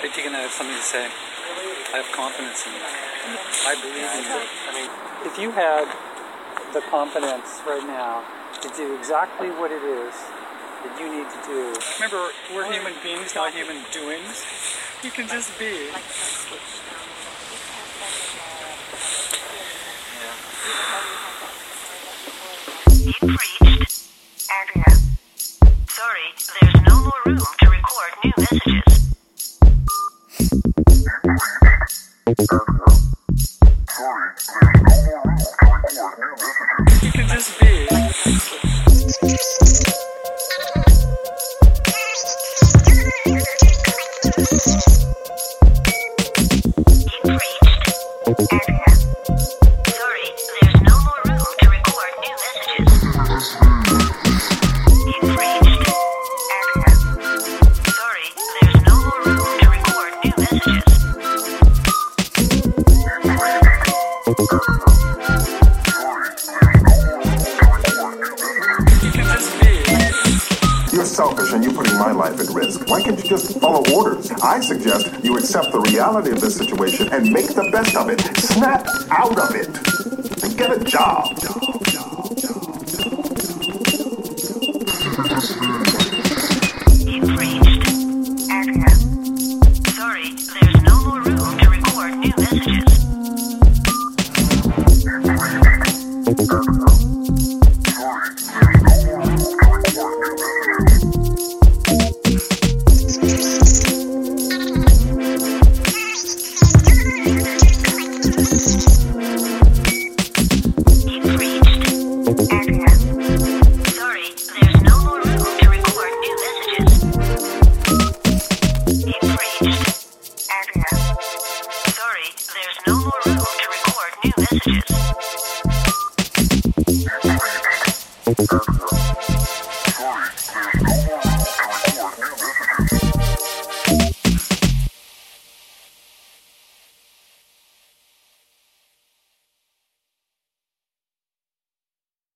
think you're gonna have something to say. I have confidence in you. I believe in you. I mean, If you had the confidence right now to do exactly what it is that you need to do. Remember, we're human beings, not human doings. You can just be. You've reached Andrea. Sorry, there's no more room to record new messages. You You're selfish and you're putting my life at risk. Why can't you just follow orders? I suggest you accept the reality of this situation and make the best of it. Snap out of it and get a job. Sanchez.